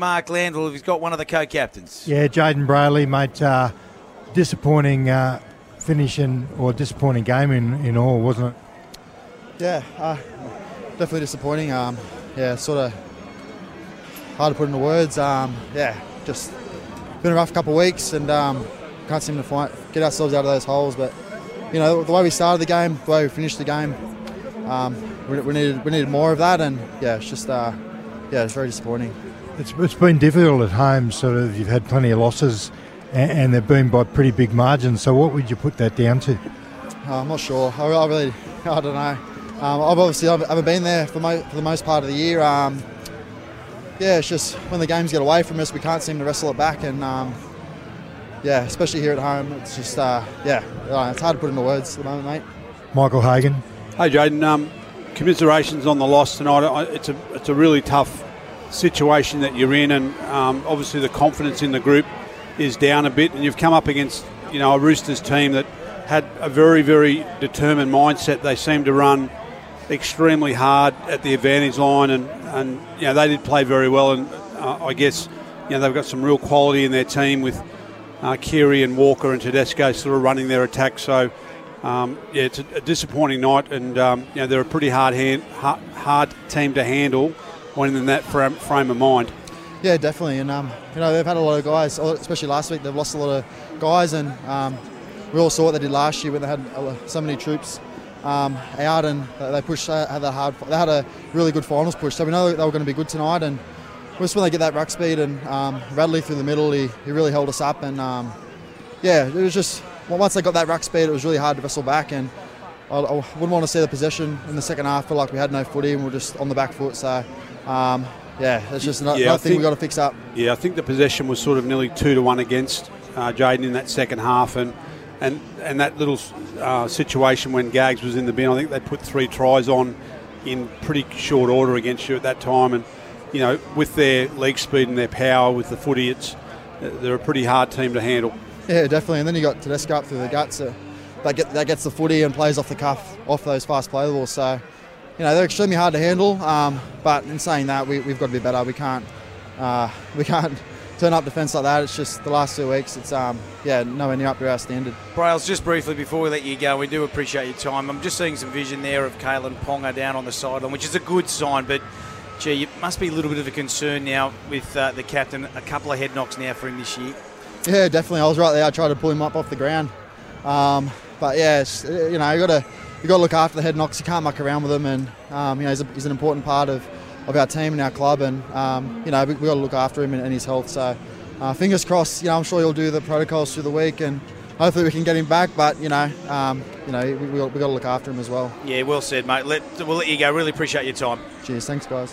Mark Landell, if he's got one of the co-captains. Yeah, Jayden Brailey, mate. Uh, disappointing uh, finish in, or disappointing game in, in all, wasn't it? Yeah, uh, definitely disappointing. Um, yeah, sort of hard to put into words. Um, yeah, just been a rough couple of weeks and um, can't seem to find, get ourselves out of those holes. But you know, the way we started the game, the way we finished the game, um, we, we, needed we needed more of that. And yeah, it's just uh, yeah, it's very disappointing. It's, it's been difficult at home. Sort of, you've had plenty of losses, and, and they've been by pretty big margins. So, what would you put that down to? Uh, I'm not sure. I, I really, I don't know. Um, I've obviously I haven't been there for, mo- for the most part of the year. Um, yeah, it's just when the games get away from us, we can't seem to wrestle it back, and um, yeah, especially here at home, it's just uh, yeah, it's hard to put into words at the moment, mate. Michael Hagan. Hey, Jayden. Um, commiserations on the loss tonight. It's a it's a really tough situation that you're in, and um, obviously the confidence in the group is down a bit, and you've come up against you know a Roosters team that had a very very determined mindset. They seemed to run extremely hard at the advantage line, and, and you know they did play very well. And uh, I guess you know they've got some real quality in their team with uh, and Walker and Tedesco sort of running their attack. So um, yeah, it's a, a, disappointing night, and um, you know they're a pretty hard hand, hard, hard team to handle when in that frame, of mind. Yeah, definitely, and um, you know they've had a lot of guys, especially last week. They've lost a lot of guys, and um, we all saw what they did last year when they had so many troops um, out and they pushed uh, had a hard they had a really good finals push so we know they were going to be good tonight and just when they get that ruck speed and um, Radley through the middle he, he really held us up and um, yeah it was just once they got that ruck speed it was really hard to wrestle back and I, I wouldn't want to see the possession in the second half feel like we had no footy and we are just on the back foot so um, yeah it's just another, yeah, another thing we've got to fix up yeah I think the possession was sort of nearly two to one against uh, Jayden in that second half and and and that little uh, situation when Gags was in the bin, I think they put three tries on in pretty short order against you at that time, and you know with their leg speed and their power with the footy, it's they're a pretty hard team to handle. Yeah, definitely. And then you got Tedesco up through the guts. So that, get, that gets the footy and plays off the cuff off those fast play balls. So you know they're extremely hard to handle. Um, but in saying that, we, have got to be better. We can't uh, we can't turn up defence like that. It's just the last two weeks. It's um yeah nowhere near up to our standard. Brails, just briefly before we let you go, we do appreciate your time. I'm just seeing some vision there of Kalyn Ponga down on the sideline, which is a good sign, but. Gee, it must be a little bit of a concern now with uh, the captain. A couple of head knocks now for him this year. Yeah, definitely. I was right there. I tried to pull him up off the ground, um, but yeah, you know, you got to you got to look after the head knocks. You can't muck around with them, and um, you know, he's, a, he's an important part of of our team and our club, and um, you know we, have got to look after him and, and his health. So uh, fingers crossed. You know, I'm sure he'll do the protocols through the week, and hopefully we can get him back. But you know, um, you know, we, we, we got to look after him as well. Yeah, well said, mate. Let, we'll let you go. Really appreciate your time. Cheers. Thanks, guys.